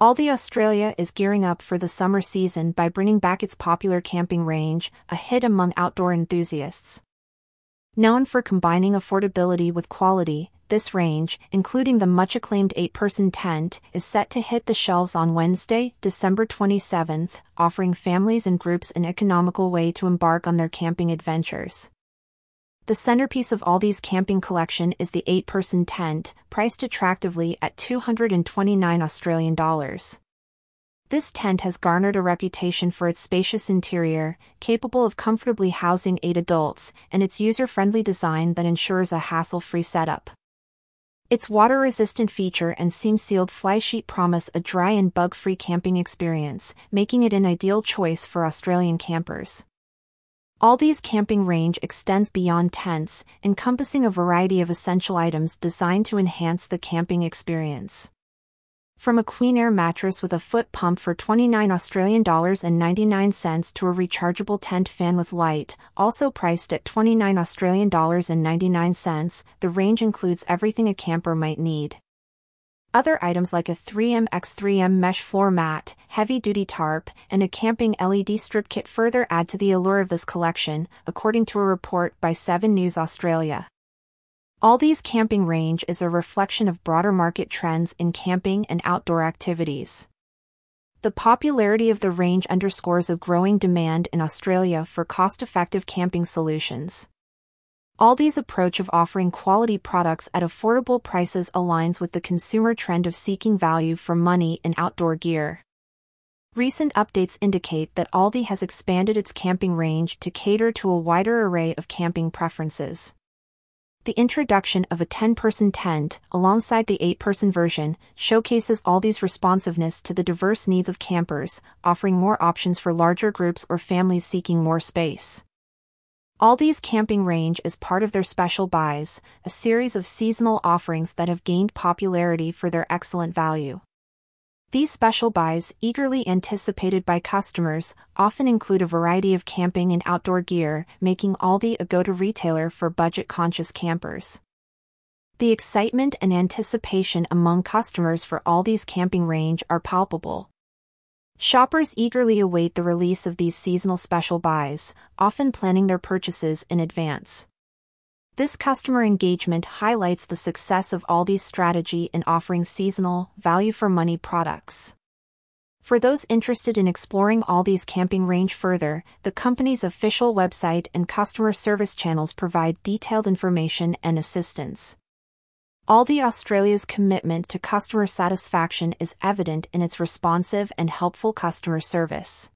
Aldi Australia is gearing up for the summer season by bringing back its popular camping range, a hit among outdoor enthusiasts. Known for combining affordability with quality, this range, including the much acclaimed 8 person tent, is set to hit the shelves on Wednesday, December 27th, offering families and groups an economical way to embark on their camping adventures. The centerpiece of Aldi's camping collection is the 8 person tent, priced attractively at 229 Australian dollars. This tent has garnered a reputation for its spacious interior, capable of comfortably housing eight adults, and its user friendly design that ensures a hassle free setup. Its water resistant feature and seam sealed fly sheet promise a dry and bug free camping experience, making it an ideal choice for Australian campers. Aldi's camping range extends beyond tents, encompassing a variety of essential items designed to enhance the camping experience. From a Queen Air mattress with a foot pump for 29 Australian dollars and 99 cents to a rechargeable tent fan with light, also priced at 29 Australian dollars and 99 cents, the range includes everything a camper might need. Other items like a 3M X3M mesh floor mat, heavy-duty tarp, and a camping LED strip kit further add to the allure of this collection, according to a report by 7 News Australia. Aldi's camping range is a reflection of broader market trends in camping and outdoor activities. The popularity of the range underscores a growing demand in Australia for cost effective camping solutions. Aldi's approach of offering quality products at affordable prices aligns with the consumer trend of seeking value for money in outdoor gear. Recent updates indicate that Aldi has expanded its camping range to cater to a wider array of camping preferences. The introduction of a 10-person tent, alongside the 8-person version, showcases Aldi's responsiveness to the diverse needs of campers, offering more options for larger groups or families seeking more space. Aldi's camping range is part of their special buys, a series of seasonal offerings that have gained popularity for their excellent value. These special buys, eagerly anticipated by customers, often include a variety of camping and outdoor gear, making Aldi a go to retailer for budget conscious campers. The excitement and anticipation among customers for Aldi's camping range are palpable. Shoppers eagerly await the release of these seasonal special buys, often planning their purchases in advance. This customer engagement highlights the success of Aldi's strategy in offering seasonal, value for money products. For those interested in exploring Aldi's camping range further, the company's official website and customer service channels provide detailed information and assistance. Aldi Australia's commitment to customer satisfaction is evident in its responsive and helpful customer service.